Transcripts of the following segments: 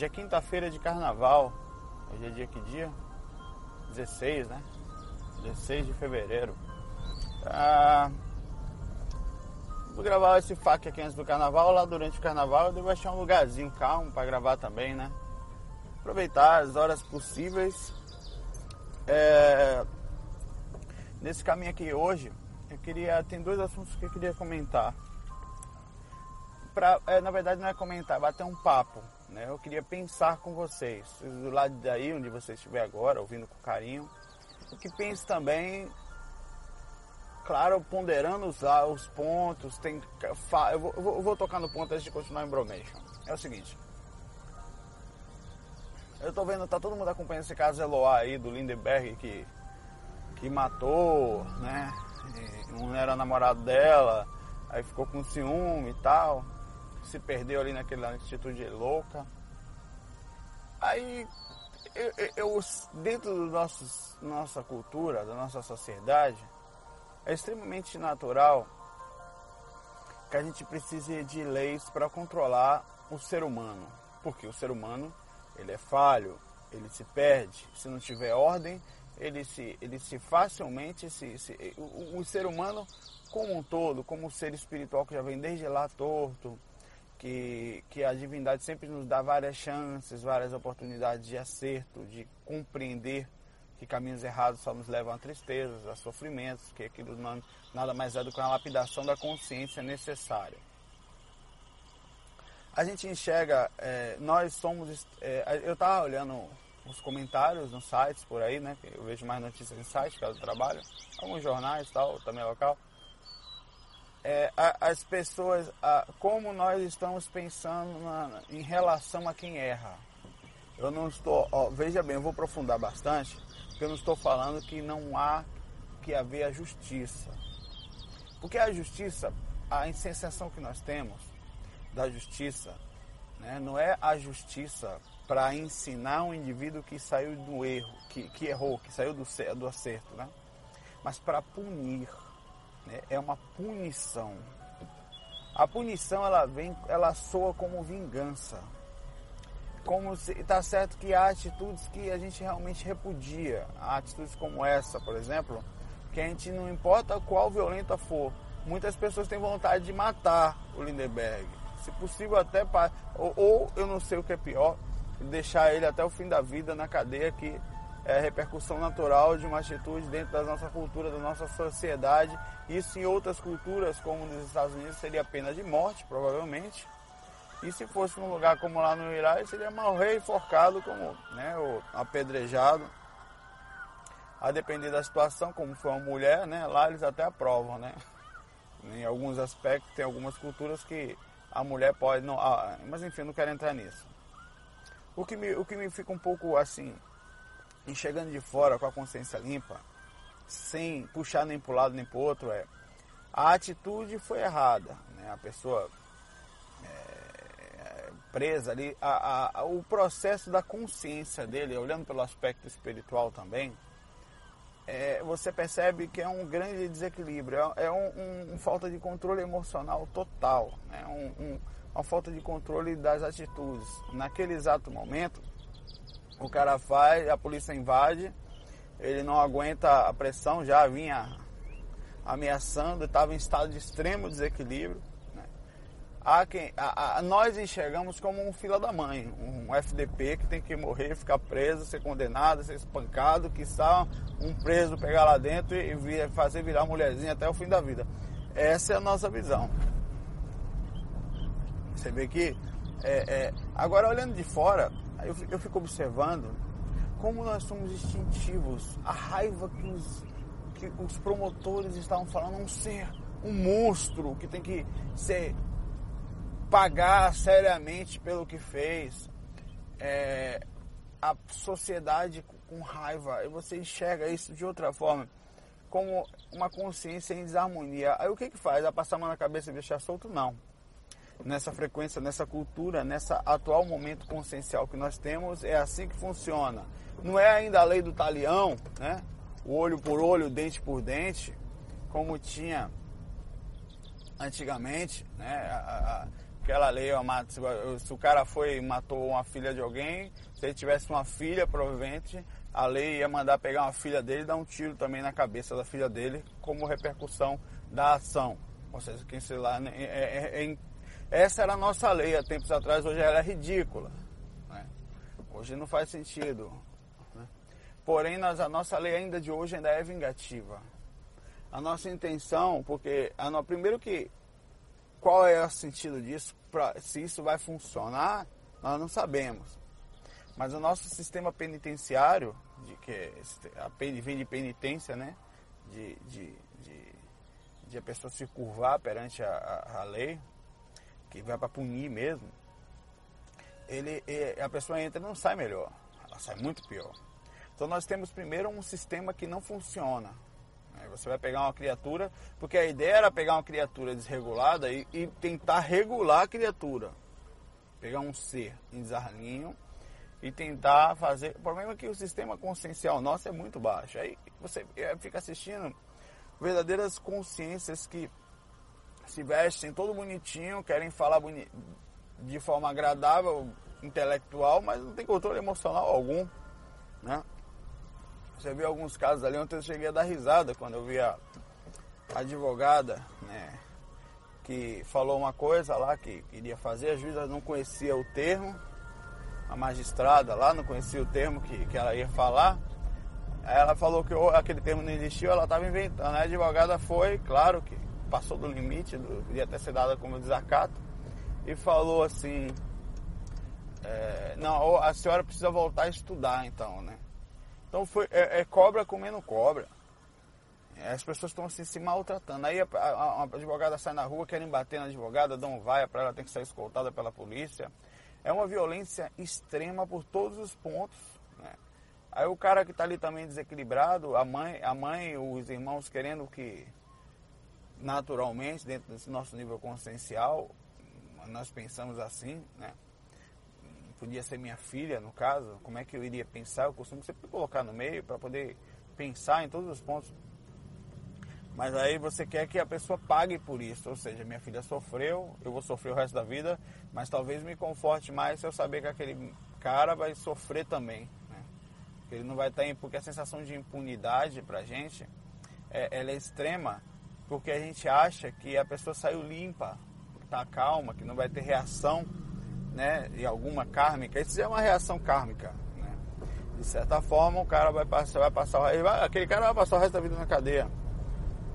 Hoje é quinta-feira de carnaval. Hoje é dia que dia? 16, né? 16 de fevereiro. Ah, vou gravar esse fac aqui antes do carnaval. Lá durante o carnaval eu devo achar um lugarzinho calmo para gravar também, né? Aproveitar as horas possíveis. É, nesse caminho aqui hoje, eu queria. Tem dois assuntos que eu queria comentar pra, é, na verdade não é comentar, é bater um papo. Né? Eu queria pensar com vocês, do lado daí onde você estiver agora, ouvindo com carinho, que pense também, claro, ponderando os, os pontos. Tem, eu, vou, eu vou tocar no ponto antes de continuar em Bromation. É o seguinte. Eu tô vendo, tá todo mundo acompanhando esse caso Eloá aí do Lindenberg que, que matou, né? E não era namorado dela, aí ficou com ciúme e tal se perdeu ali naquela atitude louca. Aí eu, eu, dentro da nosso, nossa cultura, da nossa sociedade, é extremamente natural que a gente precise de leis para controlar o ser humano. Porque o ser humano, ele é falho, ele se perde. Se não tiver ordem, ele se, ele se facilmente se, se o, o, ser humano como um todo, como um ser espiritual que já vem desde lá torto, que, que a divindade sempre nos dá várias chances, várias oportunidades de acerto, de compreender que caminhos errados só nos levam a tristezas, a sofrimentos, que aquilo não, nada mais é do que uma lapidação da consciência necessária. A gente enxerga, é, nós somos. É, eu estava olhando os comentários nos sites por aí, né? Eu vejo mais notícias em sites, caso do trabalho, alguns jornais tal, também local é, as pessoas, a, como nós estamos pensando na, em relação a quem erra. Eu não estou, ó, veja bem, eu vou aprofundar bastante, porque eu não estou falando que não há que haver a justiça. Porque a justiça, a sensação que nós temos da justiça, né, não é a justiça para ensinar um indivíduo que saiu do erro, que, que errou, que saiu do, do acerto, né? mas para punir né, é uma punição. A punição ela vem, ela soa como vingança. Como está certo que há atitudes que a gente realmente repudia, há atitudes como essa, por exemplo, que a gente não importa qual violenta for, muitas pessoas têm vontade de matar o Lindenberg, se possível até para ou, ou eu não sei o que é pior, deixar ele até o fim da vida na cadeia que é repercussão natural de uma atitude dentro da nossa cultura, da nossa sociedade. Isso em outras culturas, como nos Estados Unidos, seria pena de morte, provavelmente. E se fosse num lugar como lá no Iraque, seria morrer enforcado, como, né, ou apedrejado. A depender da situação, como foi uma mulher, né, lá eles até aprovam, né. Em alguns aspectos, tem algumas culturas que a mulher pode não. Ah, mas enfim, não quero entrar nisso. O que, me, o que me fica um pouco assim e chegando de fora com a consciência limpa, sem puxar nem para um lado nem para o outro, é a atitude foi errada. Né? A pessoa é, presa ali, a, a, o processo da consciência dele, olhando pelo aspecto espiritual também, é, você percebe que é um grande desequilíbrio, é, é um, um falta de controle emocional total, né? um, uma falta de controle das atitudes. Naquele exato momento, o cara faz, a polícia invade, ele não aguenta a pressão, já vinha ameaçando, estava em estado de extremo desequilíbrio. Né? Há quem, a, a, nós enxergamos como um fila da mãe, um FDP que tem que morrer, ficar preso, ser condenado, ser espancado, que está um preso pegar lá dentro e, e fazer virar mulherzinha até o fim da vida. Essa é a nossa visão. Você vê que. É, é, agora, olhando de fora, eu, eu fico observando como nós somos instintivos. A raiva que os, que os promotores estavam falando, um ser, um monstro que tem que ser pagar seriamente pelo que fez. É, a sociedade com raiva, e você enxerga isso de outra forma, como uma consciência em desarmonia. Aí o que que faz? A passar a mão na cabeça e deixar solto? Não. Nessa frequência, nessa cultura, nessa atual momento consciencial que nós temos, é assim que funciona. Não é ainda a lei do talião, né? O olho por olho, dente por dente, como tinha antigamente, né? A, a, aquela lei, se o cara foi e matou uma filha de alguém, se ele tivesse uma filha, provavelmente a lei ia mandar pegar uma filha dele e dar um tiro também na cabeça da filha dele, como repercussão da ação. Ou seja, quem sei lá, né, é, é, é, essa era a nossa lei há tempos atrás, hoje ela é ridícula. Né? Hoje não faz sentido. Né? Porém, nós, a nossa lei ainda de hoje ainda é vingativa. A nossa intenção, porque a, primeiro que qual é o sentido disso? Pra, se isso vai funcionar, nós não sabemos. Mas o nosso sistema penitenciário, de, que a vem de penitência, né? De, de, de, de, a pessoa se curvar perante a, a, a lei, que vai para punir mesmo, ele, a pessoa entra e não sai melhor, ela sai muito pior. Então nós temos primeiro um sistema que não funciona, você vai pegar uma criatura, porque a ideia era pegar uma criatura desregulada e, e tentar regular a criatura. Pegar um ser em desarlinho e tentar fazer. O problema é que o sistema consciencial nosso é muito baixo. Aí você é, fica assistindo verdadeiras consciências que se vestem todo bonitinho, querem falar boni... de forma agradável, intelectual, mas não tem controle emocional algum. Né? Você viu alguns casos ali, ontem eu cheguei a dar risada quando eu vi a advogada, né, que falou uma coisa lá que queria fazer, a juíza não conhecia o termo, a magistrada lá não conhecia o termo que, que ela ia falar. Aí ela falou que aquele termo não existiu, ela estava inventando. A advogada foi, claro que passou do limite, do, podia ter sido dada como desacato, e falou assim: é, Não, a senhora precisa voltar a estudar então, né? Então foi, é, é cobra comendo cobra. As pessoas estão assim, se maltratando. Aí a, a, a, advogada sai na rua, querem bater na advogada, dão vaia para ela, tem que ser escoltada pela polícia. É uma violência extrema por todos os pontos. Né? Aí o cara que está ali também desequilibrado, a mãe, a mãe, os irmãos querendo que naturalmente, dentro desse nosso nível consciencial, nós pensamos assim, né? podia ser minha filha, no caso, como é que eu iria pensar? Eu costumo sempre colocar no meio para poder pensar em todos os pontos. Mas aí você quer que a pessoa pague por isso, ou seja, minha filha sofreu, eu vou sofrer o resto da vida, mas talvez me conforte mais se eu saber que aquele cara vai sofrer também. Né? Ele não vai estar em, porque a sensação de impunidade para a gente, é, ela é extrema, porque a gente acha que a pessoa saiu limpa, tá calma, que não vai ter reação né, e alguma kármica, isso é uma reação kármica. Né? De certa forma, o cara vai passar, vai passar vai, aquele cara vai passar o resto da vida na cadeia.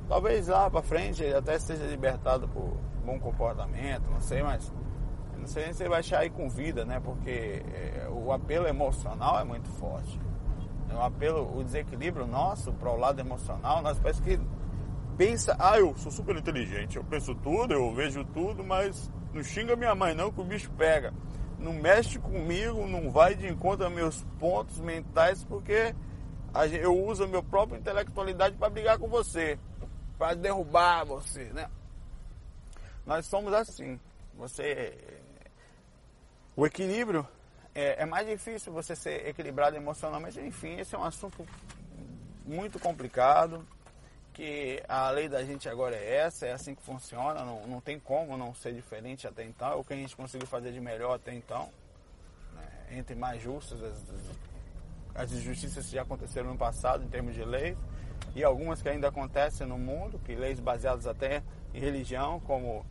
Talvez lá para frente ele até seja libertado por bom comportamento, não sei, mas não sei se ele vai aí com vida, né? Porque é, o apelo emocional é muito forte. O apelo, o desequilíbrio nosso para o lado emocional, nós parece que pensa, ah, eu sou super inteligente, eu penso tudo, eu vejo tudo, mas não xinga minha mãe não que o bicho pega. Não mexe comigo, não vai de encontro a meus pontos mentais, porque eu uso a minha própria intelectualidade para brigar com você, para derrubar você, né? Nós somos assim. Você o equilíbrio é, é, mais difícil você ser equilibrado emocionalmente. Enfim, esse é um assunto muito complicado que a lei da gente agora é essa, é assim que funciona, não, não tem como não ser diferente até então, é o que a gente conseguiu fazer de melhor até então, né? entre mais justas, as, as injustiças que já aconteceram no passado em termos de leis, e algumas que ainda acontecem no mundo, que leis baseadas até em religião, como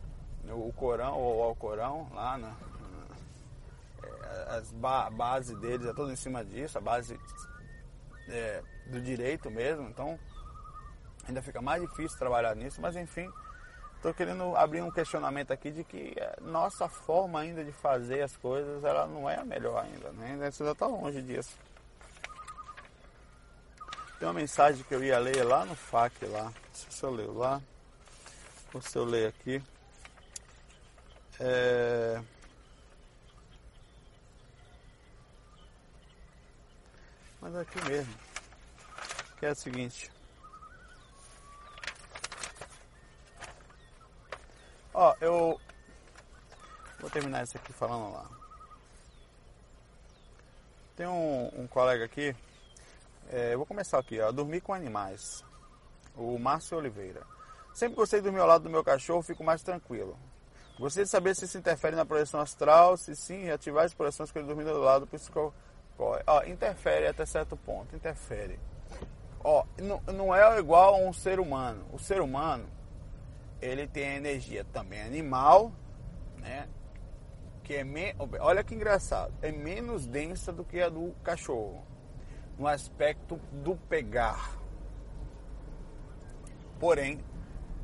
o Corão ou o Alcorão, lá na, as ba base deles é toda em cima disso, a base é, do direito mesmo, então ainda fica mais difícil trabalhar nisso, mas enfim, Estou querendo abrir um questionamento aqui de que é, nossa forma ainda de fazer as coisas, ela não é a melhor ainda, né? Ainda já está longe disso. Tem uma mensagem que eu ia ler lá no FAQ lá. Se eu leio lá. Ou se eu leio aqui. É... Mas aqui mesmo. Que é o seguinte. Ó, eu vou terminar isso aqui falando lá. Tem um, um colega aqui, é, eu vou começar aqui, ó, dormir com animais. O Márcio Oliveira. Sempre gostei de dormir ao lado do meu cachorro, fico mais tranquilo. Gostaria de saber se isso interfere na projeção astral, se sim, ativar as projeções que ele dormindo do lado, eu, ó, interfere até certo ponto, interfere. Ó, não, não é igual a um ser humano. O ser humano, ele tem energia também animal, né? Que é me... olha que engraçado, é menos densa do que a do cachorro, no aspecto do pegar. Porém,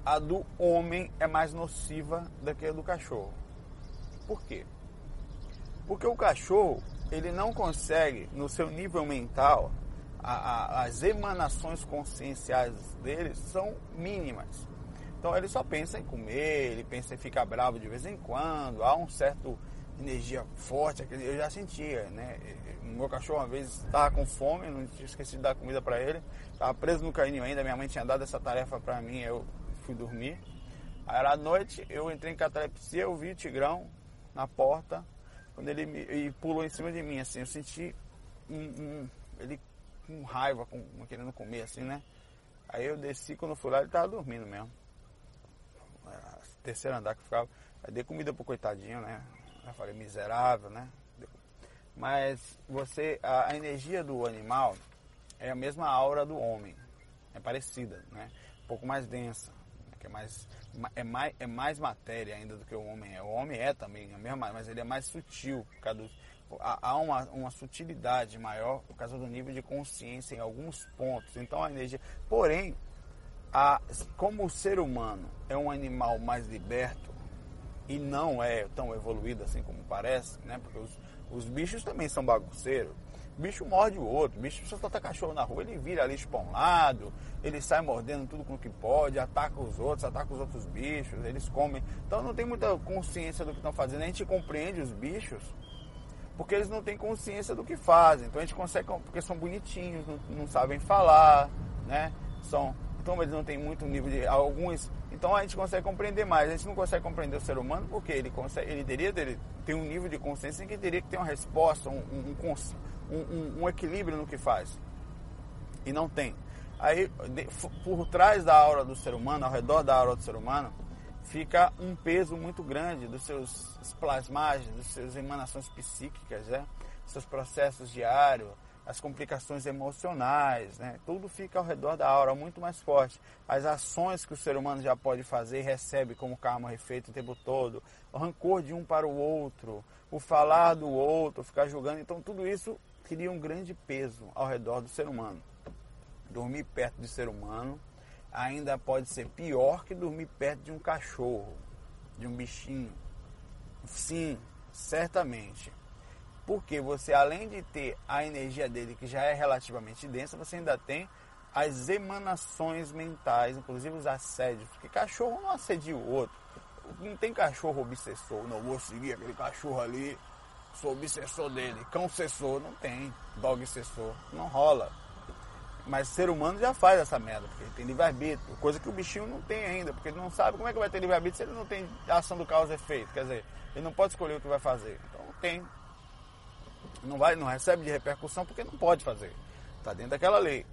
a do homem é mais nociva do que a do cachorro. Por quê? Porque o cachorro ele não consegue, no seu nível mental, a, a, as emanações conscienciais dele são mínimas. Então ele só pensa em comer, ele pensa em ficar bravo de vez em quando, há um certo energia forte, eu já sentia, né? Meu cachorro uma vez estava com fome, não tinha esquecido de dar comida para ele, estava preso no carinho ainda, minha mãe tinha dado essa tarefa para mim, eu fui dormir. Aí era à noite, eu entrei em catalepsia, eu vi o Tigrão na porta, quando ele me, e pulou em cima de mim, assim, eu senti um, um, ele com raiva, com, querendo comer, assim, né? Aí eu desci, quando eu fui lá, ele estava dormindo mesmo terceiro andar que ficava. Aí dei comida pro coitadinho, né? Eu falei, miserável, né? Mas você, a, a, energia do animal é a mesma aura do homem. É parecida, né? Um pouco mais densa. Que é, mais, é, mais, é mais matéria ainda do que o homem é. O homem é também, é mesmo, mas ele é mais sutil. Por causa do, há uma, uma sutilidade maior por causa do nível de consciência em alguns pontos. Então a energia. Porém, a, como o ser humano é um animal mais liberto e não é tão evoluído assim como parece, né? Porque os, os bichos também são bagunceiros. O bicho morde o outro, o bicho, você tá cachorro na rua, ele vira ali para um lado, ele sai mordendo tudo com o que pode, ataca os outros, ataca os outros bichos, eles comem. Então não tem muita consciência do que estão fazendo. A gente compreende os bichos porque eles não têm consciência do que fazem. Então a gente consegue, porque são bonitinhos, não, não sabem falar, né? São então eles não têm muito nível de alguns. Então a gente consegue compreender mais. A gente não consegue compreender o ser humano porque ele consegue ele teria ter, ter um nível de consciência em que teria que ter uma resposta um, um, um, um equilíbrio no que faz. E não tem. Aí de, por trás da aura do ser humano ao redor da aura do ser humano fica um peso muito grande dos seus plasmagens das suas emanações psíquicas né? Seus processos diários as complicações emocionais, né? tudo fica ao redor da aura muito mais forte. As ações que o ser humano já pode fazer e recebe como karma refeito o tempo todo, o rancor de um para o outro, o falar do outro, ficar julgando, então tudo isso cria um grande peso ao redor do ser humano. Dormir perto do ser humano ainda pode ser pior que dormir perto de um cachorro, de um bichinho. Sim, certamente. Porque você, além de ter a energia dele, que já é relativamente densa, você ainda tem as emanações mentais, inclusive os assédios. Porque cachorro não assedia o outro. Não tem cachorro obsessor. Não vou seguir aquele cachorro ali, sou obsessor dele. Cão obsessor, não tem. Dog obsessor, não rola. Mas ser humano já faz essa merda, porque ele tem livre-arbítrio, coisa que o bichinho não tem ainda, porque ele não sabe como é que vai ter livre-arbítrio se ele não tem ação do causa e efeito. Quer dizer, ele não pode escolher o que vai fazer. Então tem não, vai, não recebe de repercussão porque não pode fazer. Está dentro daquela lei.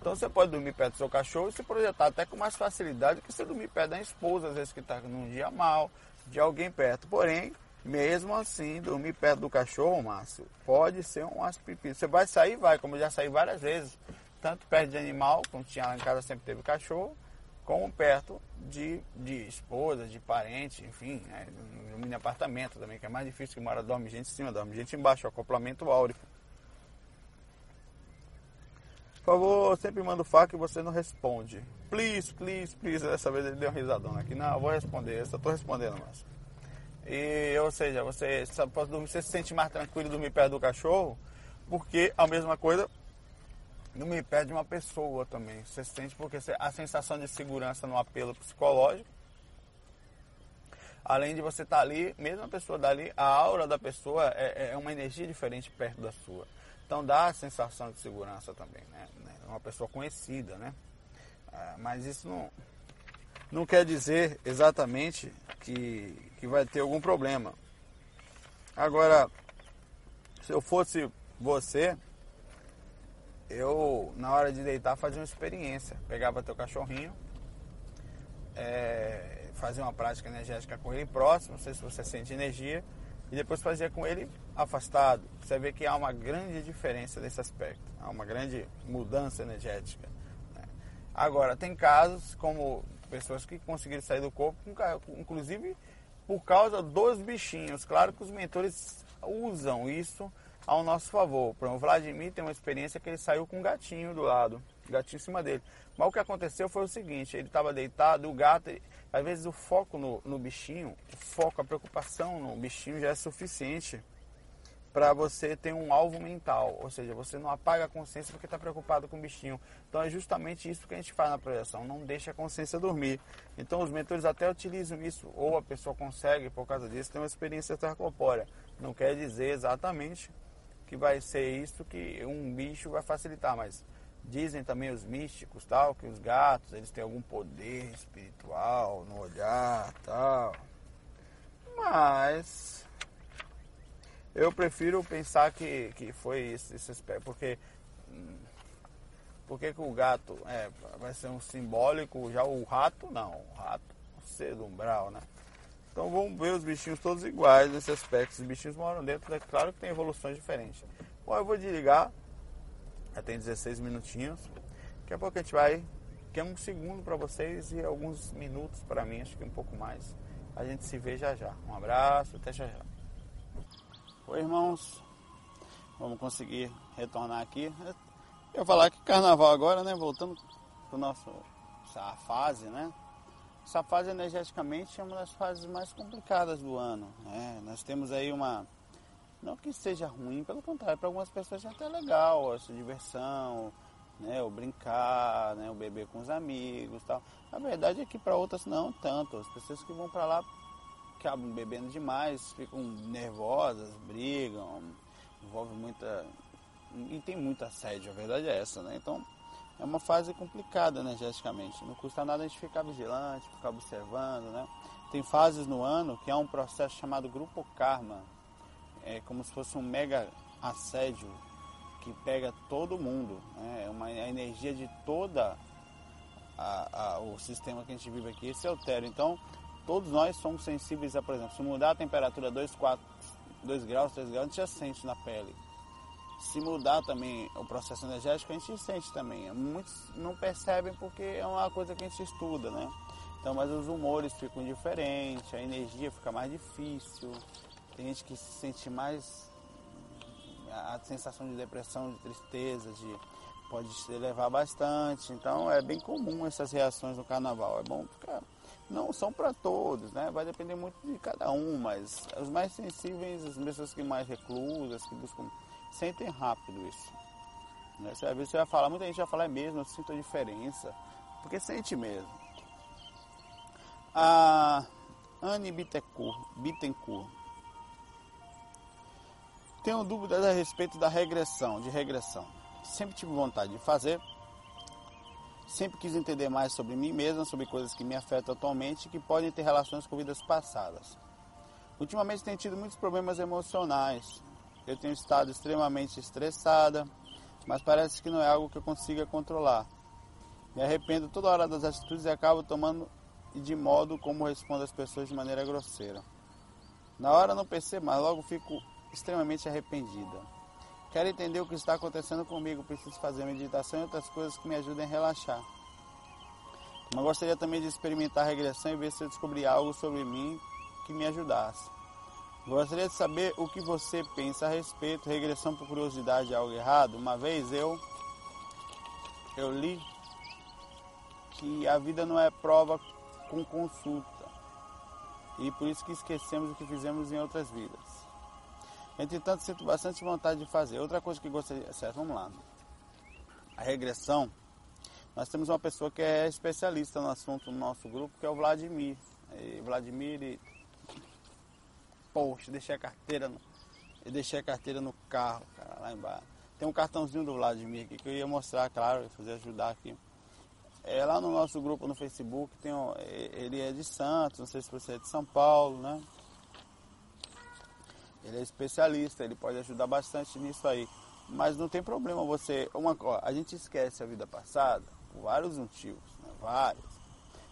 Então você pode dormir perto do seu cachorro e se projetar até com mais facilidade que você dormir perto da esposa, às vezes que está num dia mal, de alguém perto. Porém, mesmo assim, dormir perto do cachorro, Márcio, pode ser um aspipi. Você vai sair, vai, como eu já saí várias vezes. Tanto perto de animal, como tinha lá em casa sempre teve cachorro, como perto de, de esposa, de parente, enfim, né, no mini apartamento também, que é mais difícil que mora, dorme gente em cima, dorme gente embaixo, acoplamento áureo. Por favor, eu sempre mando faca e você não responde. Please, please, please. Dessa vez ele deu um risadão aqui. Não, eu vou responder, eu só tô respondendo, mas. E, ou seja, você pode dormir, você se sente mais tranquilo dormir perto do cachorro, porque a mesma coisa dormir perto de uma pessoa também. Você sente porque a sensação de segurança no apelo psicológico. Além de você estar tá ali, mesmo a pessoa dali, a aura da pessoa é, é uma energia diferente perto da sua. Então dá a sensação de segurança também, né? É uma pessoa conhecida, né? É, mas isso não, não quer dizer exatamente que, que vai ter algum problema. Agora, se eu fosse você, eu na hora de deitar fazia uma experiência. Pegava teu cachorrinho, é, fazia uma prática energética com ele próximo, não sei se você sente energia, e depois fazia com ele afastado. Você vê que há uma grande diferença nesse aspecto, há uma grande mudança energética. Né? Agora, tem casos como pessoas que conseguiram sair do corpo, inclusive por causa dos bichinhos. Claro que os mentores usam isso ao nosso favor. Por exemplo, o Vladimir tem uma experiência que ele saiu com um gatinho do lado, gatinho em cima dele. Mas o que aconteceu foi o seguinte, ele estava deitado, o gato, às vezes o foco no, no bichinho, o foco, a preocupação no bichinho já é suficiente para você ter um alvo mental, ou seja, você não apaga a consciência porque está preocupado com o bichinho. Então é justamente isso que a gente faz na projeção, não deixa a consciência dormir. Então os mentores até utilizam isso, ou a pessoa consegue, por causa disso, ter uma experiência extracorpórea. Não quer dizer exatamente que vai ser isso que um bicho vai facilitar, mas dizem também os místicos tal que os gatos eles têm algum poder espiritual no olhar tal. Mas eu prefiro pensar que, que foi esse, esse aspecto, porque porque que o gato é, vai ser um simbólico, já o rato não, o rato, ser do umbral, né? Então vamos ver os bichinhos todos iguais nesse aspecto. Os bichinhos moram dentro, é claro que tem evoluções diferentes. Bom, eu vou desligar. Já tem 16 minutinhos. Daqui a pouco a gente vai. Quer um segundo para vocês e alguns minutos para mim, acho que um pouco mais. A gente se vê já já. Um abraço, até já já. Oi, irmãos. Vamos conseguir retornar aqui. Eu falar que carnaval agora, né? Voltando para nossa fase, né? Essa fase energeticamente é uma das fases mais complicadas do ano. Né? Nós temos aí uma. Não que seja ruim, pelo contrário, para algumas pessoas é até legal, essa diversão, né? o brincar, né? o beber com os amigos tal. A verdade é que para outras não tanto. As pessoas que vão para lá acabam bebendo demais, ficam nervosas, brigam, envolve muita. E tem muita assédio, a verdade é essa, né? Então é uma fase complicada energeticamente. Não custa nada a gente ficar vigilante, ficar observando, né? Tem fases no ano que há um processo chamado grupo karma. É como se fosse um mega assédio que pega todo mundo. Né? É uma a energia de toda a, a, o sistema que a gente vive aqui se altera. Então, todos nós somos sensíveis a, por exemplo, se mudar a temperatura 2, 4, 2 graus, 3 graus, a gente já sente na pele se mudar também o processo energético, a gente sente também. Muitos não percebem porque é uma coisa que a gente estuda, né? Então, mas os humores ficam diferentes, a energia fica mais difícil, tem gente que se sente mais a sensação de depressão, de tristeza, de pode se elevar bastante. Então é bem comum essas reações no carnaval. É bom ficar. Não são para todos, né? Vai depender muito de cada um, mas os mais sensíveis, as pessoas que mais reclusas, que buscam sentem rápido isso. Né? Às vezes você vai falar, muita gente vai falar, é mesmo, eu sinto a diferença. Porque sente mesmo. A Anne Bittencourt, Bittencourt. Tenho dúvidas a respeito da regressão, de regressão. Sempre tive vontade de fazer. Sempre quis entender mais sobre mim mesma, sobre coisas que me afetam atualmente e que podem ter relações com vidas passadas. Ultimamente tenho tido muitos problemas emocionais, eu tenho estado extremamente estressada, mas parece que não é algo que eu consiga controlar. Me arrependo toda hora das atitudes e acabo tomando de modo como respondo às pessoas de maneira grosseira. Na hora não percebo, mas logo fico extremamente arrependida. Quero entender o que está acontecendo comigo, preciso fazer meditação e outras coisas que me ajudem a relaxar. Mas gostaria também de experimentar a regressão e ver se eu descobri algo sobre mim que me ajudasse. Gostaria de saber o que você pensa a respeito. Regressão por curiosidade é algo errado? Uma vez eu eu li que a vida não é prova com consulta. E por isso que esquecemos o que fizemos em outras vidas. Entretanto, sinto bastante vontade de fazer. Outra coisa que gostaria. Certo, vamos lá. A regressão. Nós temos uma pessoa que é especialista no assunto no nosso grupo, que é o Vladimir. E Vladimir, e... poxa, deixei a carteira no, eu deixei a carteira no carro, cara, lá embaixo. Tem um cartãozinho do Vladimir aqui que eu ia mostrar, claro, fazer ajudar aqui. É, lá no nosso grupo no Facebook, tem um, ele é de Santos, não sei se você é de São Paulo, né? Ele é especialista, ele pode ajudar bastante nisso aí. Mas não tem problema você. Uma, ó, a gente esquece a vida passada por vários motivos, né? vários.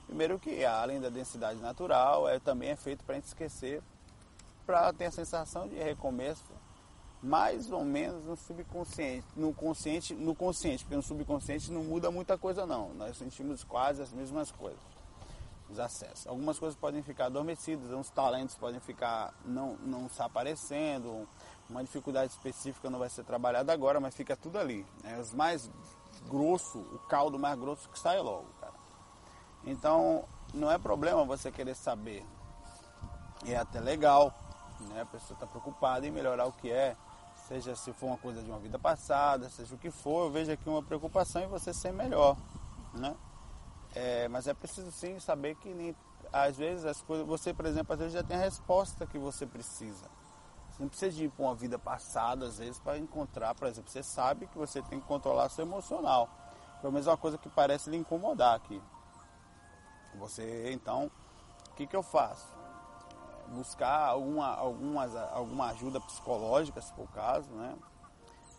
Primeiro que além da densidade natural, é, também é feito para a gente esquecer, para ter a sensação de recomeço mais ou menos no subconsciente, no consciente, no consciente, porque no subconsciente não muda muita coisa não. Nós sentimos quase as mesmas coisas. Os acessos. Algumas coisas podem ficar adormecidas, uns talentos podem ficar não não está aparecendo, uma dificuldade específica não vai ser trabalhada agora, mas fica tudo ali. Né? Os mais grosso, o caldo mais grosso que sai logo, cara. Então, não é problema você querer saber. E é até legal, né? A pessoa está preocupada em melhorar o que é seja se for uma coisa de uma vida passada, seja o que for, eu vejo aqui uma preocupação em você ser melhor, né? É, mas é preciso sim saber que nem, às vezes as coisas, você por exemplo, às vezes já tem a resposta que você precisa. Você não precisa de ir para uma vida passada, às vezes, para encontrar, por exemplo, você sabe que você tem que controlar seu emocional. Pelo menos é uma coisa que parece lhe incomodar aqui. Você, então, o que, que eu faço? Buscar alguma, algumas, alguma ajuda psicológica, se for o caso, né?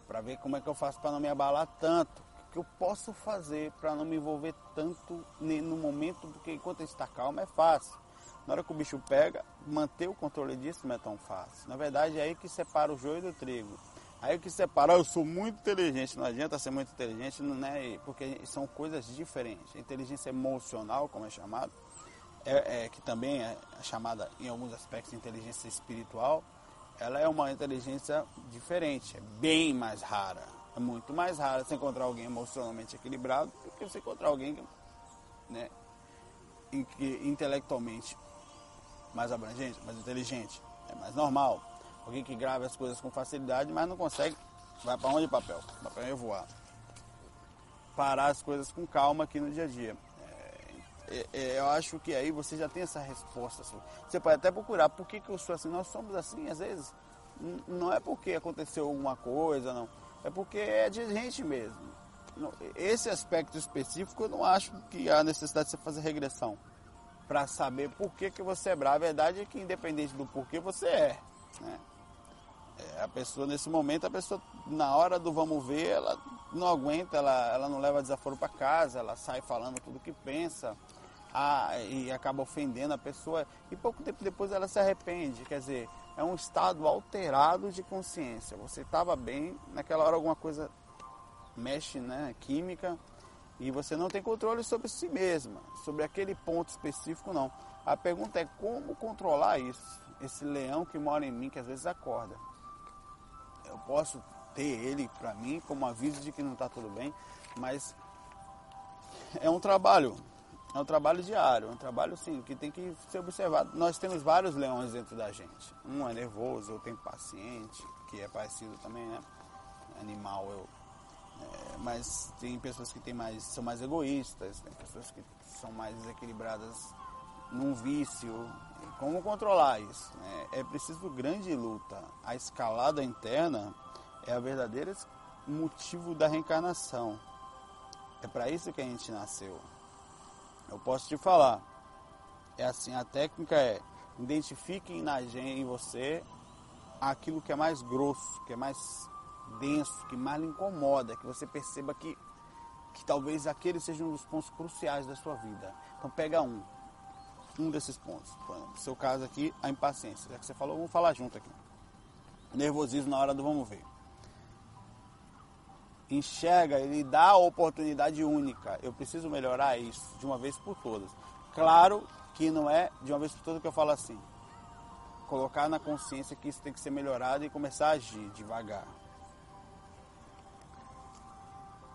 Para ver como é que eu faço para não me abalar tanto. O que eu posso fazer para não me envolver tanto no momento, porque enquanto está calmo é fácil. Na hora que o bicho pega, manter o controle disso não é tão fácil. Na verdade, é aí que separa o joio do trigo. Aí que separa, eu sou muito inteligente, não adianta ser muito inteligente, né? porque são coisas diferentes. Inteligência emocional, como é chamado, é, é, que também é chamada em alguns aspectos de inteligência espiritual, ela é uma inteligência diferente, é bem mais rara. É muito mais rara você encontrar alguém emocionalmente equilibrado do que você encontrar alguém né, intelectualmente mais abrangente, mais inteligente. É mais normal. Alguém que grava as coisas com facilidade, mas não consegue. Vai para onde papel? Papel ia voar. Parar as coisas com calma aqui no dia a dia. É, é, eu acho que aí você já tem essa resposta. Assim. Você pode até procurar por que, que eu sou assim. Nós somos assim, às vezes. Não é porque aconteceu alguma coisa, não. É porque é de gente mesmo. Esse aspecto específico eu não acho que há necessidade de você fazer regressão para saber por que, que você é bravo. A verdade é que independente do porquê você é. Né? é. A pessoa nesse momento, a pessoa na hora do vamos ver, ela não aguenta, ela, ela não leva desaforo para casa, ela sai falando tudo que pensa a, e acaba ofendendo a pessoa e pouco tempo depois ela se arrepende. Quer dizer, é um estado alterado de consciência. Você estava bem, naquela hora alguma coisa mexe, né, química, e você não tem controle sobre si mesma, sobre aquele ponto específico não. A pergunta é como controlar isso? Esse leão que mora em mim que às vezes acorda. Eu posso ter ele para mim como aviso de que não está tudo bem, mas é um trabalho é um trabalho diário, é um trabalho sim, que tem que ser observado. Nós temos vários leões dentro da gente. Um é nervoso, outro tem paciente, que é parecido também, né? Animal, eu. É, mas tem pessoas que tem mais, são mais egoístas, tem pessoas que são mais desequilibradas num vício. Como controlar isso? Né? É preciso grande luta. A escalada interna é a verdadeira motivo da reencarnação. É para isso que a gente nasceu. Eu posso te falar. É assim, a técnica é identifique na gente, em você aquilo que é mais grosso, que é mais denso, que mais lhe incomoda, que você perceba que, que talvez aquele seja um dos pontos cruciais da sua vida. Então pega um, um desses pontos. No seu caso aqui, a impaciência. Já que você falou, vamos falar junto aqui. Nervosismo na hora do vamos ver enxerga, ele dá a oportunidade única. Eu preciso melhorar isso de uma vez por todas. Claro que não é de uma vez por todas que eu falo assim. Colocar na consciência que isso tem que ser melhorado e começar a agir devagar.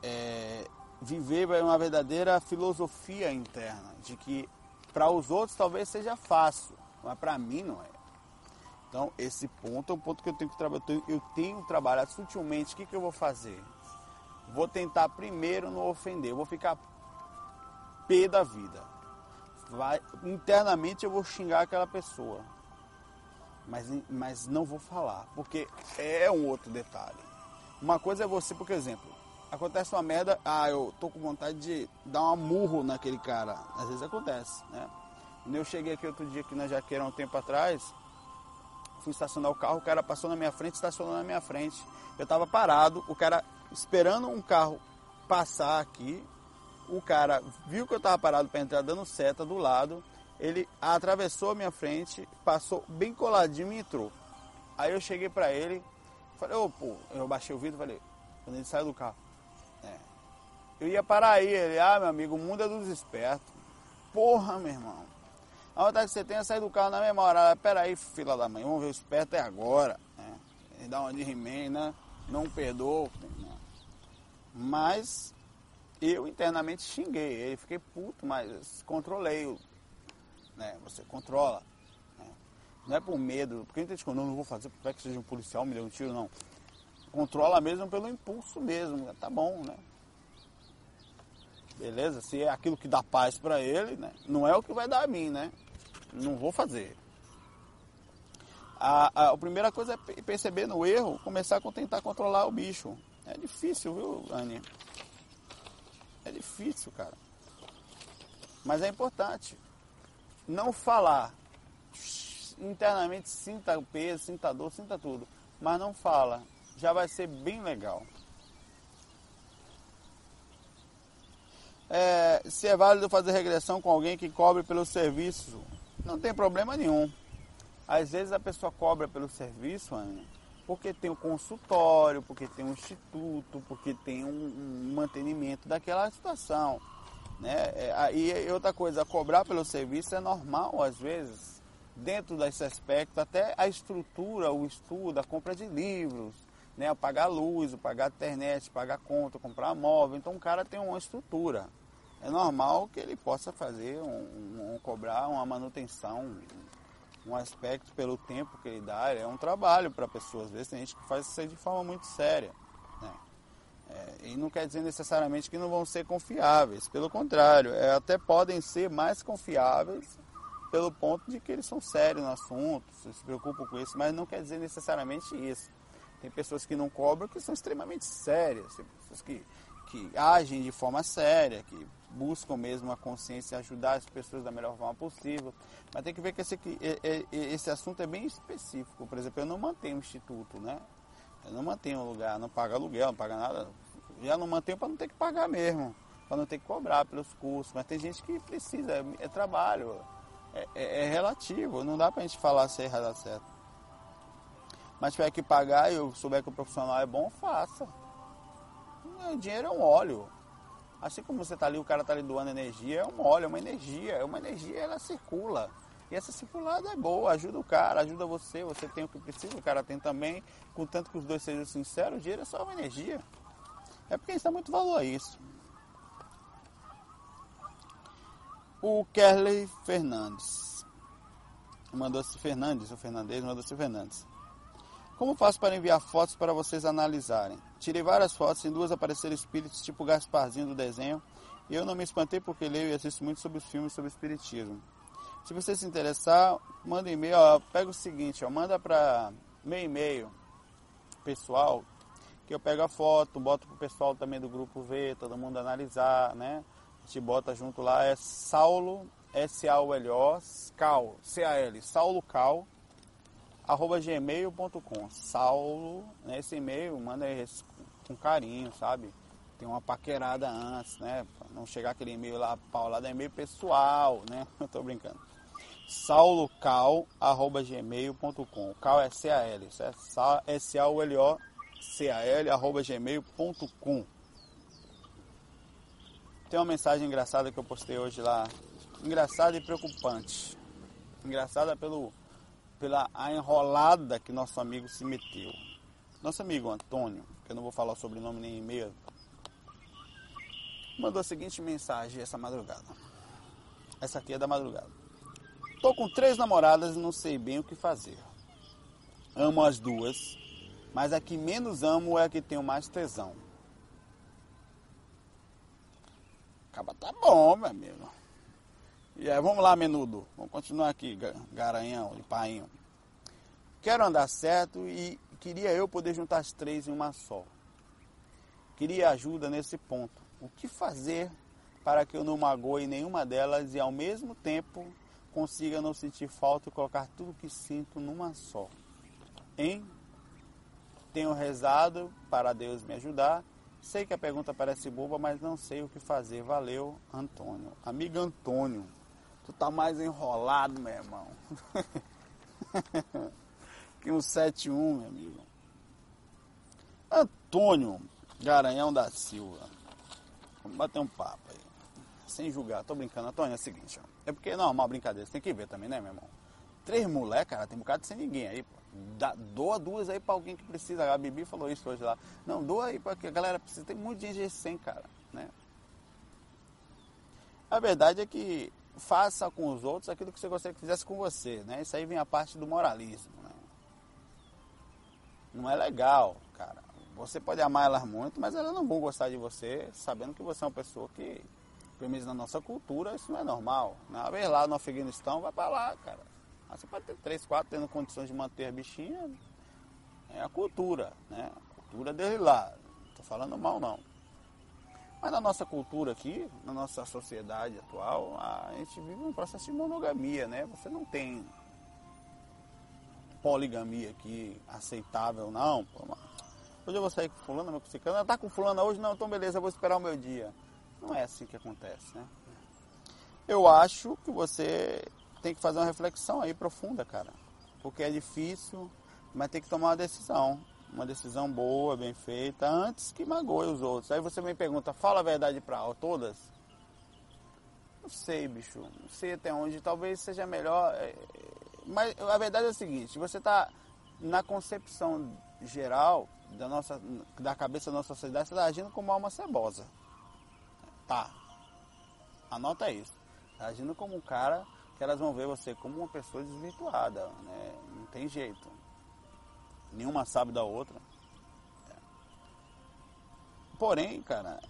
É, viver uma verdadeira filosofia interna, de que para os outros talvez seja fácil, mas para mim não é. Então, esse ponto é um ponto que eu tenho que trabalhar. Eu tenho trabalhado sutilmente. O que, que eu vou fazer? Vou tentar primeiro não ofender. Eu vou ficar pé da vida. Vai, internamente eu vou xingar aquela pessoa. Mas, mas não vou falar. Porque é um outro detalhe. Uma coisa é você, por exemplo, acontece uma merda, ah, eu tô com vontade de dar um murro naquele cara. Às vezes acontece, né? Eu cheguei aqui outro dia aqui na Jaqueira um tempo atrás, fui estacionar o carro, o cara passou na minha frente, estacionou na minha frente. Eu estava parado, o cara esperando um carro passar aqui. O cara viu que eu estava parado para entrar dando seta do lado. Ele atravessou a minha frente, passou bem coladinho e entrou. Aí eu cheguei para ele, falei, ô oh, pô, eu baixei o vidro falei, quando ele saiu do carro. É. Eu ia parar aí, ele, ah meu amigo, o mundo é dos espertos. Porra, meu irmão. A vontade que você tem é sair do carro na mesma hora. Pera aí, fila da mãe, vamos ver o esperto é agora. Ele dá uma de he né? Não perdoa. Né? Mas eu internamente xinguei ele, fiquei puto, mas controlei. Né? Você controla. Né? Não é por medo, porque a gente não, não vou fazer porque é que seja um policial, me deu um tiro, não. Controla mesmo pelo impulso mesmo, tá bom, né? Beleza? Se é aquilo que dá paz para ele, né? Não é o que vai dar a mim, né? Não vou fazer. A, a, a primeira coisa é perceber no erro, começar a tentar controlar o bicho. É difícil, viu, Anny? É difícil, cara. Mas é importante. Não falar. Internamente sinta o peso, sinta a dor, sinta tudo. Mas não fala. Já vai ser bem legal. É, se é válido fazer regressão com alguém que cobre pelo serviço, não tem problema nenhum. Às vezes a pessoa cobra pelo serviço, Ana, porque tem um consultório, porque tem um instituto, porque tem um, um mantenimento daquela situação. Né? É, e outra coisa, cobrar pelo serviço é normal às vezes, dentro desse aspecto, até a estrutura, o estudo, a compra de livros, né? pagar luz, pagar internet, pagar conta, comprar móvel. Então o cara tem uma estrutura é normal que ele possa fazer, um, um, cobrar uma manutenção, um aspecto pelo tempo que ele dá. É um trabalho para a pessoa. Às vezes tem gente que faz isso de forma muito séria. Né? É, e não quer dizer necessariamente que não vão ser confiáveis. Pelo contrário, é, até podem ser mais confiáveis pelo ponto de que eles são sérios no assunto, se preocupam com isso, mas não quer dizer necessariamente isso. Tem pessoas que não cobram que são extremamente sérias, tem pessoas que, que agem de forma séria, que buscam mesmo a consciência ajudar as pessoas da melhor forma possível. Mas tem que ver que esse, esse assunto é bem específico. Por exemplo, eu não mantenho o instituto, né? Eu não mantenho o lugar, não pago aluguel, não pago nada. Já não mantenho para não ter que pagar mesmo, para não ter que cobrar pelos cursos. Mas tem gente que precisa, é, é trabalho, é, é, é, relativo, não dá para a gente falar se é errado ou certo. Mas tiver que pagar e eu souber que o profissional é bom, faça. O dinheiro é um óleo. Assim como você está ali, o cara está ali doando energia, é um óleo, é uma energia, é uma energia, ela circula. E essa circulada é boa, ajuda o cara, ajuda você, você tem o que precisa, o cara tem também. Contanto que os dois sejam sinceros, o dinheiro é só uma energia. É porque a gente dá muito valor a isso. O Kerley Fernandes. Mandou-se Fernandes, o Fernandes mandou-se Fernandes. Como faço para enviar fotos para vocês analisarem? Tirei várias fotos, em duas apareceram espíritos tipo Gasparzinho do desenho, e eu não me espantei porque leio e assisto muito sobre os filmes sobre espiritismo. Se você se interessar, manda um e-mail, ó, pega o seguinte, ó, manda para meu e-mail pessoal, que eu pego a foto, boto pro pessoal também do grupo ver, todo mundo analisar, né? A gente bota junto lá, é Saulo, S-A-U-L-O, Cal, C-A-L, Saulo Cal, arroba gmail.com. Saulo, nesse e-mail, manda com carinho, sabe? Tem uma paquerada antes, né? Pra não chegar aquele e-mail lá paulado, é e-mail pessoal, né? Eu tô brincando. saulocal, arroba gmail.com. Cal é C-A-L, é S-A-U-L-O-C-A-L, arroba gmail.com. Tem uma mensagem engraçada que eu postei hoje lá. Engraçada e preocupante. Engraçada pelo pela a enrolada que nosso amigo se meteu. Nosso amigo Antônio, que eu não vou falar sobre nome nem e-mail, mandou a seguinte mensagem essa madrugada. Essa aqui é da madrugada. Tô com três namoradas e não sei bem o que fazer. Amo as duas, mas a que menos amo é a que tenho mais tesão. Acaba tá bom, meu amigo. E aí, vamos lá, menudo. Vamos continuar aqui, garanhão e painho. Quero andar certo e queria eu poder juntar as três em uma só. Queria ajuda nesse ponto. O que fazer para que eu não magoe nenhuma delas e ao mesmo tempo consiga não sentir falta e colocar tudo que sinto numa só? Hein? Tenho rezado para Deus me ajudar. Sei que a pergunta parece boba, mas não sei o que fazer. Valeu, Antônio. Amigo Antônio, tu tá mais enrolado, meu irmão. que um 71, meu amigo. Antônio Garanhão da Silva. Vamos bater um papo aí. Sem julgar, tô brincando. Antônio, é o seguinte, ó. É porque é normal brincadeira, você tem que ver também, né, meu irmão? Três mulheres, cara, tem um bocado sem ninguém aí, pô. Dá, doa duas aí pra alguém que precisa. A Bibi falou isso hoje lá. Não, doa aí pra que a galera precisa. Tem muito gente sem, cara, né? A verdade é que faça com os outros aquilo que você gostaria que fizesse com você, né? Isso aí vem a parte do moralismo, né? Não é legal, cara. Você pode amar elas muito, mas elas não vão gostar de você sabendo que você é uma pessoa que, pelo menos na nossa cultura, isso não é normal. Né? Vez lá no Afeganistão, vai pra lá, cara. Você pode ter três, quatro tendo condições de manter a bichinha. É a cultura, né? A cultura dele lá. Não tô falando mal não. Mas na nossa cultura aqui, na nossa sociedade atual, a gente vive um processo de monogamia, né? Você não tem poligamia aqui aceitável, não. Hoje eu vou sair com fulano, meu ciclano. Tá com fulano hoje? Não, então beleza, eu vou esperar o meu dia. Não é assim que acontece, né? Eu acho que você tem que fazer uma reflexão aí profunda, cara. Porque é difícil, mas tem que tomar uma decisão. Uma decisão boa, bem feita, antes que magoe os outros. Aí você me pergunta, fala a verdade para todas? Não sei, bicho. Não sei até onde. Talvez seja melhor. É, mas a verdade é o seguinte, você está na concepção geral da, nossa, da cabeça da nossa sociedade, você está agindo como uma alma cebosa. Tá. Anota isso. Tá agindo como um cara que elas vão ver você como uma pessoa desvirtuada, né? Não tem jeito. Nenhuma sabe da outra. É. Porém, cara,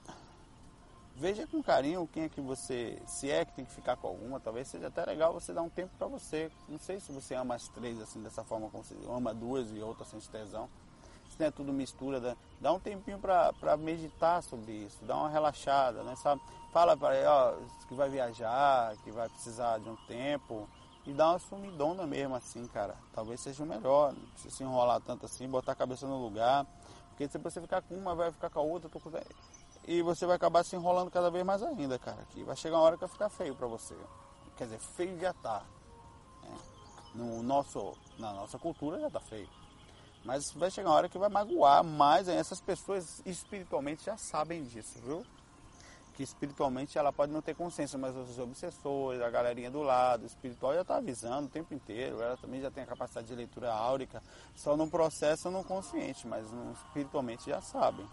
veja com carinho quem é que você, se é que tem que ficar com alguma, talvez seja até legal você dar um tempo para você. Não sei se você ama as três assim dessa forma como você ama duas e outra sem tesão. Se não é tudo mistura, dá, dá um tempinho para meditar sobre isso, dá uma relaxada, né, sabe? fala para ele, ó, que vai viajar, que vai precisar de um tempo. E dá uma sumidona mesmo assim, cara. Talvez seja o melhor. Não precisa se enrolar tanto assim, botar a cabeça no lugar. Porque se você ficar com uma, vai ficar com a outra, com... e você vai acabar se enrolando cada vez mais ainda, cara. Que vai chegar uma hora que vai ficar feio pra você. Quer dizer, feio já tá. Né? No nosso, na nossa cultura já tá feio. Mas vai chegar uma hora que vai magoar mais. Essas pessoas espiritualmente já sabem disso, viu? Que espiritualmente ela pode não ter consciência, mas os obsessores, a galerinha do lado, espiritual já está avisando o tempo inteiro, ela também já tem a capacidade de leitura áurica, só não processa no consciente, mas no, espiritualmente já sabem.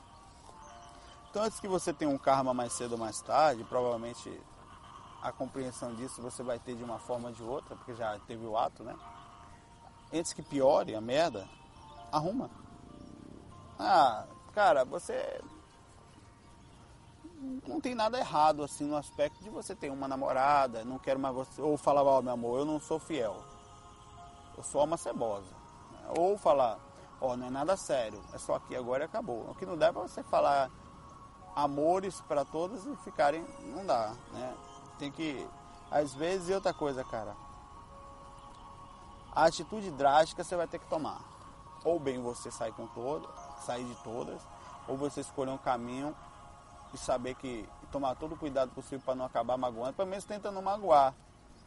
Então antes que você tenha um karma mais cedo ou mais tarde, provavelmente a compreensão disso você vai ter de uma forma ou de outra, porque já teve o ato, né? Antes que piore a merda, arruma. Ah, cara, você não tem nada errado assim no aspecto de você ter uma namorada, não quero mais você, ou falar, ó, oh, meu amor, eu não sou fiel. Eu sou uma cebosa. Ou falar, ó, oh, não é nada sério, é só aqui agora e acabou. O que não dá é você falar amores para todas e ficarem, não dá, né? Tem que às vezes e outra coisa, cara. A atitude drástica você vai ter que tomar. Ou bem você sair com todas, sair de todas, ou você escolher um caminho e saber que e tomar todo o cuidado possível para não acabar magoando, pelo menos tenta não magoar,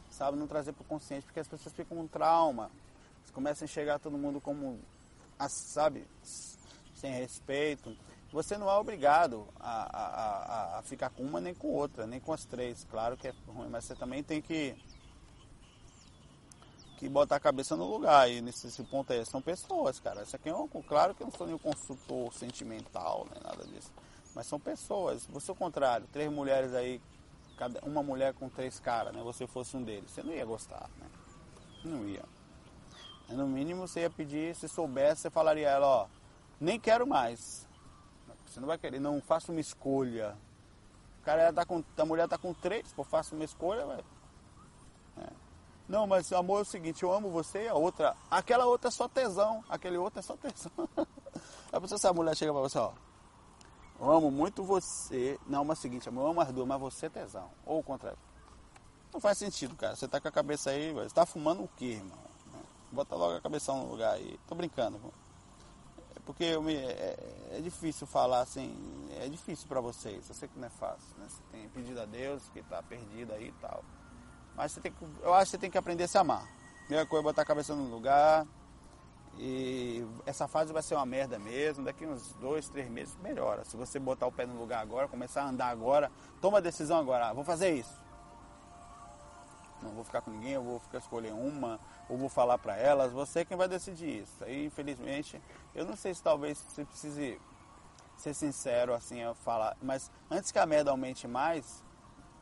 sabe? Não trazer para o consciente, porque as pessoas ficam com trauma, começam a enxergar todo mundo como, sabe, sem respeito. Você não é obrigado a, a, a, a ficar com uma nem com outra, nem com as três. Claro que é ruim, mas você também tem que que botar a cabeça no lugar. E nesse ponto aí, são pessoas, cara. Isso aqui é um, claro que eu não sou nenhum consultor sentimental, nem nada disso. Mas são pessoas. Se fosse o contrário, três mulheres aí, cada, uma mulher com três caras, né? Você fosse um deles, você não ia gostar, né? Não ia. No mínimo você ia pedir, se soubesse, você falaria a ela, ó, nem quero mais. Você não vai querer, não faça uma escolha. O cara tá com, a mulher tá com três, pô, faça uma escolha, vai. É. Não, mas amor é o seguinte, eu amo você e a outra. Aquela outra é só tesão, aquele outro é só tesão. Aí você se a mulher chega pra você, ó. Eu amo muito você. Não, mas é o seguinte, eu amo as duas, mas você é tesão. Ou o contrário. Não faz sentido, cara. Você tá com a cabeça aí, você tá fumando o quê, irmão? Bota logo a cabeça no lugar aí. Tô brincando. É porque eu me, é, é, difícil falar assim, é difícil para vocês. Eu sei que não é fácil, né? Você tem pedido a Deus que tá perdido aí e tal. Mas você tem que, eu acho que você tem que aprender a se amar. Primeira coisa é botar a cabeça no lugar. E essa fase vai ser uma merda mesmo. Daqui uns dois, três meses melhora. Se você botar o pé no lugar agora, começar a andar agora, toma a decisão agora. Ah, vou fazer isso. Não vou ficar com ninguém, eu vou ficar escolher uma ou vou falar para elas, você é quem vai decidir isso. Aí, infelizmente, eu não sei se talvez você precise ser sincero assim, eu falar, mas antes que a merda aumente mais,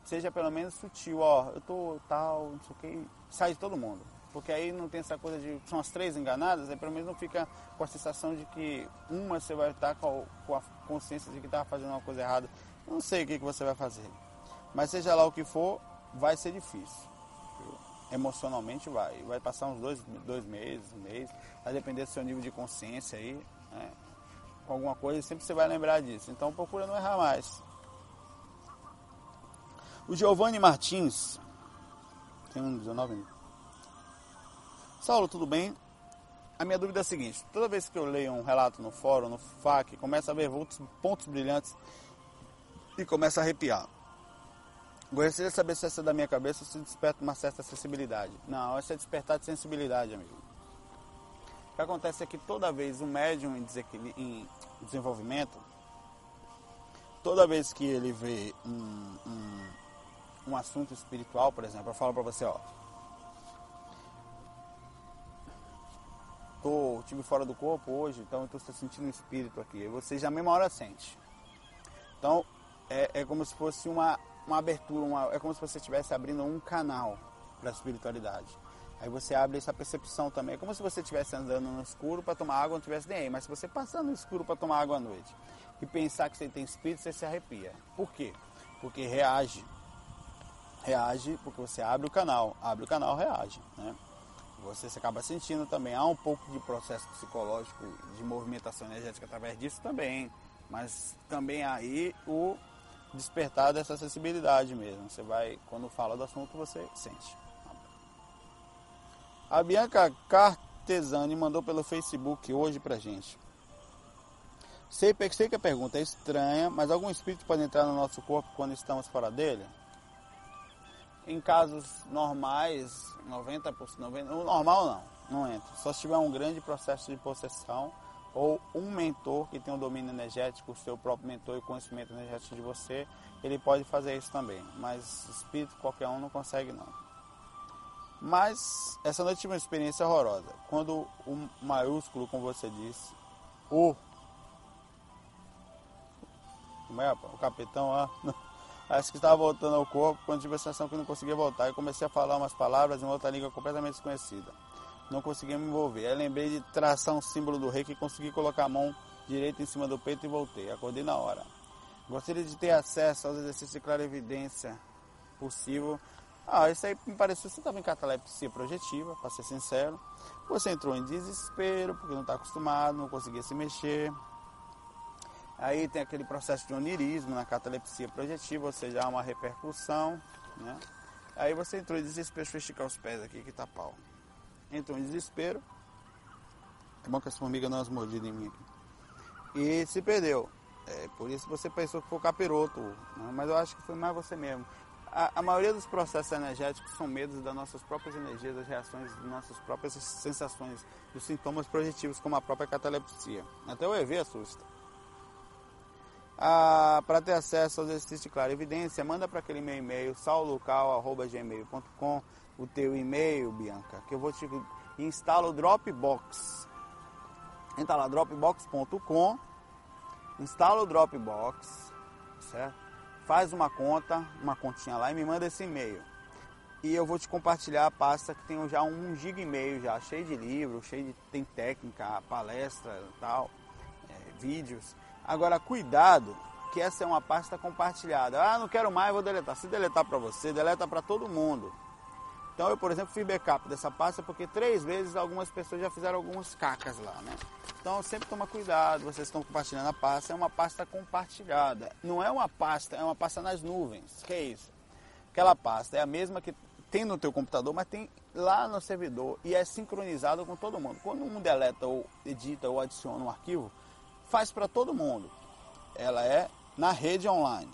seja pelo menos sutil, ó, eu tô tal, não sei o que, sai de todo mundo. Porque aí não tem essa coisa de. São as três enganadas, aí pelo menos não fica com a sensação de que uma você vai estar com a, consciência de que estava fazendo uma coisa errada. Eu não sei o que, que você vai fazer. Mas seja lá o que for, vai ser difícil emocionalmente vai. Vai passar uns dois, dois meses, um mês, vai depender do seu nível de consciência aí, né? com alguma coisa, sempre você vai lembrar disso. Então procura não errar mais. O Giovanni Martins, tem um 19 Saulo, tudo bem? A minha dúvida é a seguinte, toda vez que eu leio um relato no fórum, no FAQ, começa a ver pontos brilhantes e começa a arrepiar. Gostaria de saber se essa é da minha cabeça ou se desperta uma certa sensibilidade. Não, essa é despertar de sensibilidade, amigo. O que acontece é que toda vez um médium em, em desenvolvimento, toda vez que ele vê um, um, um assunto espiritual, por exemplo, eu falo para você, ó. Tô, tive fora do corpo hoje, então eu estou sentindo um espírito aqui. Você já mesma hora sente. Então, é, é como se fosse uma uma abertura, uma, é como se você estivesse abrindo um canal para a espiritualidade. Aí você abre essa percepção também. É como se você estivesse andando no escuro para tomar água, não tivesse nem aí. Mas se você passar no escuro para tomar água à noite e pensar que você tem espírito, você se arrepia. Por quê? Porque reage. Reage porque você abre o canal. Abre o canal, reage. Né? Você se acaba sentindo também. Há um pouco de processo psicológico de movimentação energética através disso também. Mas também aí o despertar dessa sensibilidade mesmo. Você vai, quando fala do assunto, você sente. A Bianca Cartesani mandou pelo Facebook hoje pra gente. Sei, sei que a pergunta é estranha, mas algum espírito pode entrar no nosso corpo quando estamos fora dele? Em casos normais, 90%, 90%, normal não, não entra. Só se tiver um grande processo de possessão ou um mentor que tem um domínio energético, o seu próprio mentor e conhecimento energético de você, ele pode fazer isso também. Mas espírito qualquer um não consegue não. Mas essa noite tive uma experiência horrorosa. Quando o maiúsculo, como você disse, o como é, o capitão, ah, acho que estava voltando ao corpo, quando tive a sensação que não conseguia voltar, eu comecei a falar umas palavras em outra língua completamente desconhecida não conseguia me envolver. Aí lembrei de traçar um símbolo do rei que consegui colocar a mão direita em cima do peito e voltei. Acordei na hora. Gostaria de ter acesso aos exercícios de clarividência possível. Ah, isso aí me pareceu, você estava em catalepsia projetiva, para ser sincero. Você entrou em desespero, porque não está acostumado, não conseguia se mexer. Aí tem aquele processo de onirismo na catalepsia projetiva, ou seja, há uma repercussão, né? Aí você entrou em desespero, deixa eu esticar os pés aqui que tá pau entrou em desespero. É bom que as formigas não as mordidas em mim aqui. E se perdeu. É, por isso você pensou que foi o capiroto, né? mas eu acho que foi mais você mesmo. A, a, maioria dos processos energéticos são medos das nossas próprias energias, das reações, das nossas próprias sensações, dos sintomas projetivos, como a própria catalepsia. Até o EV assusta. Ah, para ter acesso aos exercícios de clara evidência, manda para aquele meu e-mail saulocal.gmail.com o teu e-mail, Bianca, que eu vou te instalar o Dropbox. Entra lá, dropbox.com instala o Dropbox, certo? Faz uma conta, uma continha lá e me manda esse e-mail. E eu vou te compartilhar a pasta que tem já um giga e meio já, cheio de livros, cheio de tem técnica, palestra, tal, é, vídeos. Agora cuidado, que essa é uma pasta compartilhada. Ah, não quero mais, vou deletar. Se deletar para você, deleta para todo mundo. Então eu, por exemplo, fiz backup dessa pasta porque três vezes algumas pessoas já fizeram algumas cacas lá, né? Então sempre toma cuidado, vocês estão compartilhando a pasta, é uma pasta compartilhada. Não é uma pasta, é uma pasta nas nuvens. Que é isso? Aquela pasta é a mesma que tem no teu computador, mas tem lá no servidor e é sincronizado com todo mundo. Quando um deleta ou edita ou adiciona um arquivo, faz para todo mundo. Ela é na rede online.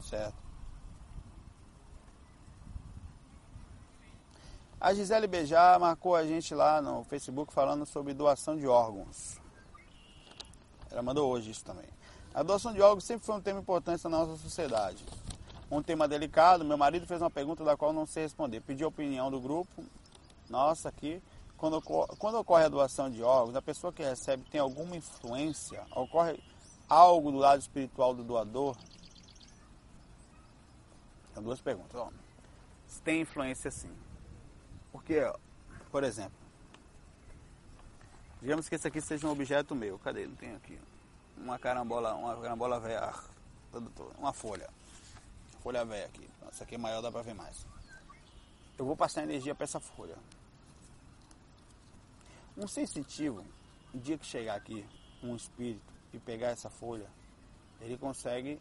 certo. A Gisele Bejar marcou a gente lá no Facebook falando sobre doação de órgãos. Ela mandou hoje isso também. A doação de órgãos sempre foi um tema importante na nossa sociedade. Um tema delicado. Meu marido fez uma pergunta da qual não sei responder. Pedi a opinião do grupo. Nossa, aqui. Quando, quando ocorre a doação de órgãos, a pessoa que recebe tem alguma influência? Ocorre algo do lado espiritual do doador? São duas perguntas. Ó, tem influência sim. Porque, por exemplo, digamos que esse aqui seja um objeto meu. Cadê? Não tem aqui. Uma carambola, uma carambola velha, uma folha. Folha velha aqui. Essa aqui é maior, dá para ver mais. Eu vou passar energia para essa folha. Um sensitivo, o dia que chegar aqui, um espírito, e pegar essa folha, ele consegue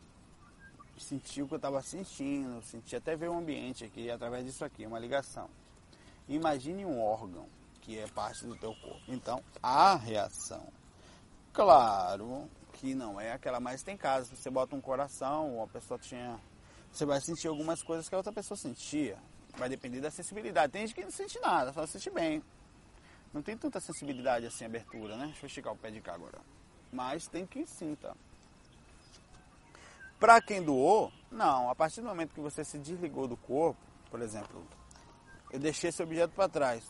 sentir o que eu estava sentindo, senti até ver o ambiente aqui através disso aqui, uma ligação. Imagine um órgão que é parte do teu corpo. Então, a reação. Claro que não é aquela, mas tem casos, você bota um coração, ou a pessoa tinha. Você vai sentir algumas coisas que a outra pessoa sentia. Vai depender da sensibilidade. Tem gente que não sente nada, só sente bem. Não tem tanta sensibilidade assim, abertura, né? Deixa eu esticar o pé de cá agora. Mas tem que sinta. Para quem doou, não. A partir do momento que você se desligou do corpo, por exemplo, eu deixei esse objeto para trás.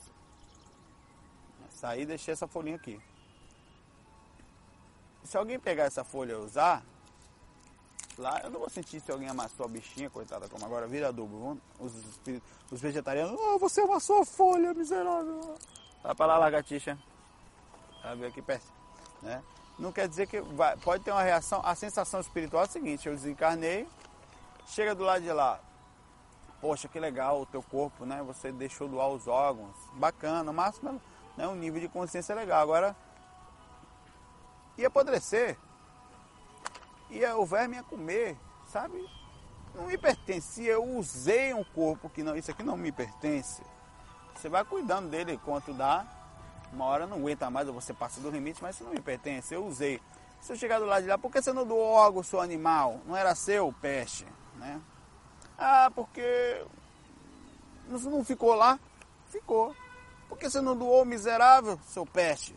Saí e deixei essa folhinha aqui. Se alguém pegar essa folha e usar, lá eu não vou sentir se alguém amassou a bichinha, coitada, como agora vira adubo. Os, os vegetarianos, oh, você amassou a folha, miserável. Vai para lá, lagartixa. Vai ver aqui perto. Né? não quer dizer que vai, pode ter uma reação. A sensação espiritual é a seguinte: eu desencarnei, chega do lado de lá, poxa, que legal o teu corpo, né? Você deixou doar os órgãos, bacana, máximo né, um nível de consciência legal. Agora, ia apodrecer, ia, o verme ia comer, sabe? Não me pertencia, eu usei um corpo que não, isso aqui não me pertence. Você vai cuidando dele enquanto dá uma hora não aguenta mais, ou você passa do limite, mas isso não me pertence, eu usei. Se eu chegar do lado de lá, por que você não doou algo seu animal? Não era seu, peste, né? Ah, porque não ficou lá? Ficou. Por que você não doou, miserável, seu peste?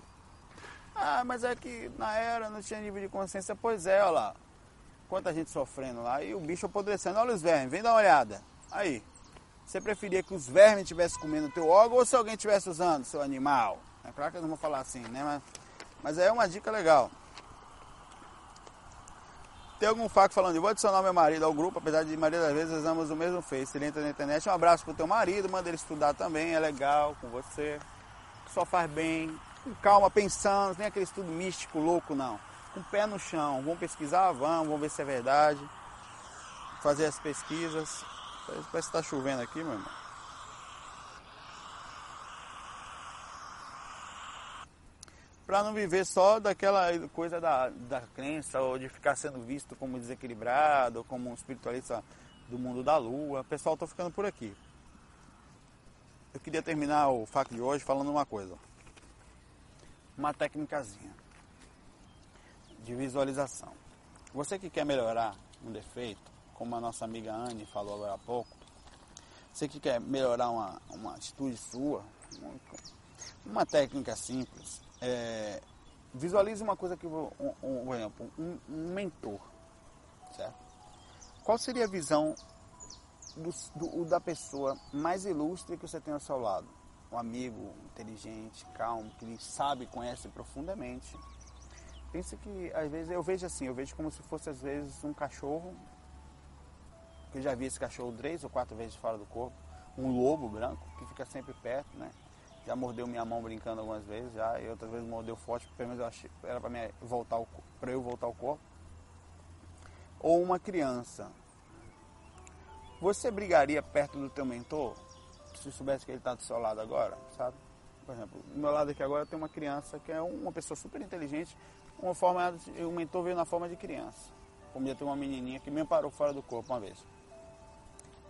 Ah, mas é que na era não tinha nível de consciência. Pois é, olha lá. Quanta gente sofrendo lá. E o bicho apodrecendo. Olha os vermes, vem dar uma olhada. Aí. Você preferia que os vermes estivessem comendo teu órgão ou se alguém estivesse usando seu animal? É claro que eu não vou falar assim, né? Mas, mas é uma dica legal. Tem algum fato falando, vou adicionar meu marido ao grupo, apesar de maioria das vezes usamos o mesmo Face. Ele entra na internet, um abraço pro teu marido, manda ele estudar também, é legal com você. Só faz bem, com calma, pensando, nem aquele estudo místico louco não. Com o pé no chão, vamos pesquisar, vamos, vamos ver se é verdade. Fazer as pesquisas. Parece que está chovendo aqui, meu irmão. para não viver só daquela coisa da, da crença ou de ficar sendo visto como desequilibrado, ou como um espiritualista do mundo da lua. Pessoal, estou ficando por aqui. Eu queria terminar o FAQ de hoje falando uma coisa. Uma técnicazinha de visualização. Você que quer melhorar um defeito, como a nossa amiga Anne falou agora há pouco, você que quer melhorar uma, uma atitude sua, uma, técnica simples, é, visualize uma coisa que, um, um, por exemplo, um, um mentor, certo? Qual seria a visão do, do, da pessoa mais ilustre que você tem ao seu lado. Um amigo inteligente, calmo, que sabe, conhece profundamente. Pensa que às vezes eu vejo assim, eu vejo como se fosse às vezes um cachorro, que eu já vi esse cachorro três ou quatro vezes fora do corpo, um lobo branco que fica sempre perto, né? Já mordeu minha mão brincando algumas vezes, já, e outras vezes mordeu forte, pelo menos eu achei, era para voltar para eu voltar ao corpo. Ou uma criança. Você brigaria perto do teu mentor se soubesse que ele está do seu lado agora, sabe? Por exemplo, do meu lado aqui agora tem uma criança que é uma pessoa super inteligente, uma forma, o mentor veio na forma de criança. Como já tem uma menininha que me parou fora do corpo uma vez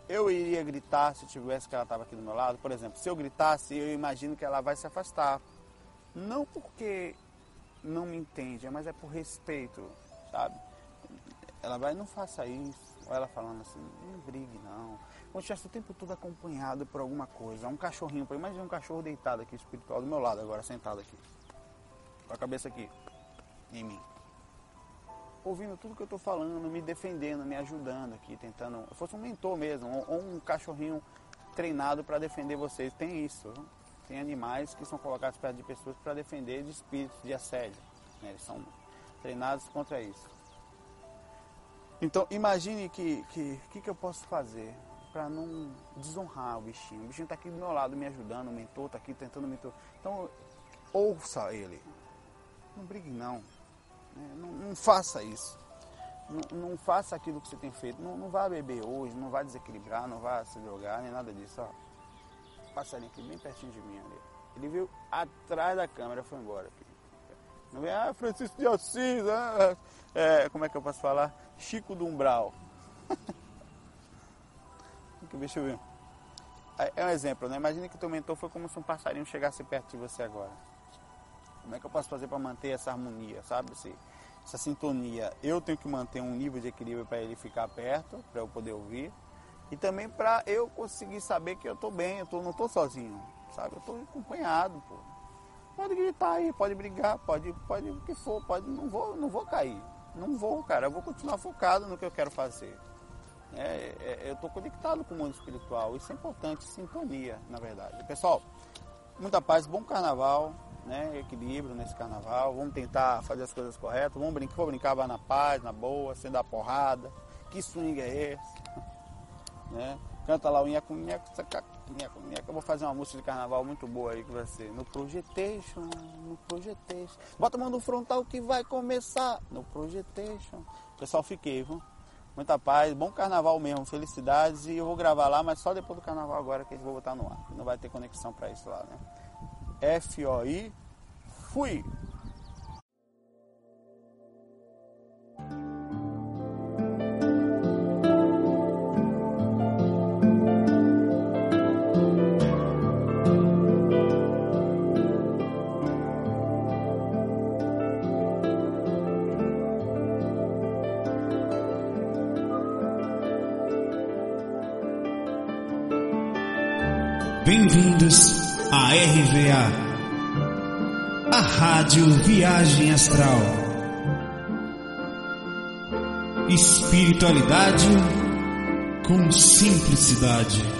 eu iria gritar se tivesse que ela estava aqui do meu lado. Por exemplo, se eu gritasse, eu imagino que ela vai se afastar. Não porque não me entende, mas é por respeito, sabe? Ela vai, não faça isso. Ou ela falando assim, não brigue não. Se estivesse o tempo todo acompanhado por alguma coisa. Um cachorrinho, imagina um cachorro deitado aqui, espiritual, do meu lado agora, sentado aqui. Com a cabeça aqui, em mim ouvindo tudo que eu estou falando, me defendendo, me ajudando aqui, tentando. Eu fosse um mentor mesmo, ou um cachorrinho treinado para defender vocês. Tem isso. Tem animais que são colocados perto de pessoas para defender de espíritos, de assédio. Né? Eles são treinados contra isso. Então imagine que que, que, que eu posso fazer para não desonrar o bichinho. O bichinho está aqui do meu lado me ajudando, o mentor está aqui tentando me. Então ouça ele. Não brigue não. Né? Não, não, faça isso. Não, não, faça aquilo que você tem feito. Não, não vá beber hoje, não vá desequilibrar, não vá se drogar, nem nada disso. Ó. Passarinho aqui bem pertinho de mim ali. Ele veio atrás da câmera foi embora. Aqui. Não vem, ah, Francisco de Assis, ah, é, como é que eu posso falar? Chico do Umbral. Deixa eu ver. É um exemplo, né? Imagina que teu mentor foi como se um passarinho chegasse perto de você agora. Como é que eu posso fazer para manter essa harmonia, sabe? Esse, essa sintonia. Eu tenho que manter um nível de equilíbrio para ele ficar perto, para eu poder ouvir. E também para eu conseguir saber que eu estou bem, eu tô, não estou sozinho, sabe? Eu estou acompanhado, pô. Pode gritar aí, pode brigar, pode, pode o que for, pode, não vou, não vou cair. Não vou, cara, eu vou continuar focado no que eu quero fazer. É, é, eu estou conectado com o mundo espiritual, isso é importante, sintonia, na verdade. Pessoal, muita paz, bom carnaval, né, equilíbrio nesse carnaval. Vamos tentar fazer as coisas corretas. Vamos brincar, vou brincar vai na paz, na boa, sem dar porrada. Que swing é esse? Né? Canta lá o nheco, nheco, nheco. Eu vou fazer uma música de carnaval muito boa aí vai ser no Projetation, no Projetation. Bota a mão no frontal que vai começar no Projetation. Pessoal, fiquei, viu? Muita paz, bom carnaval mesmo, felicidades. E eu vou gravar lá, mas só depois do carnaval agora que gente vai botar no ar. Não vai ter conexão para isso lá, né? F-O-I, fui. Astral. Espiritualidade com simplicidade.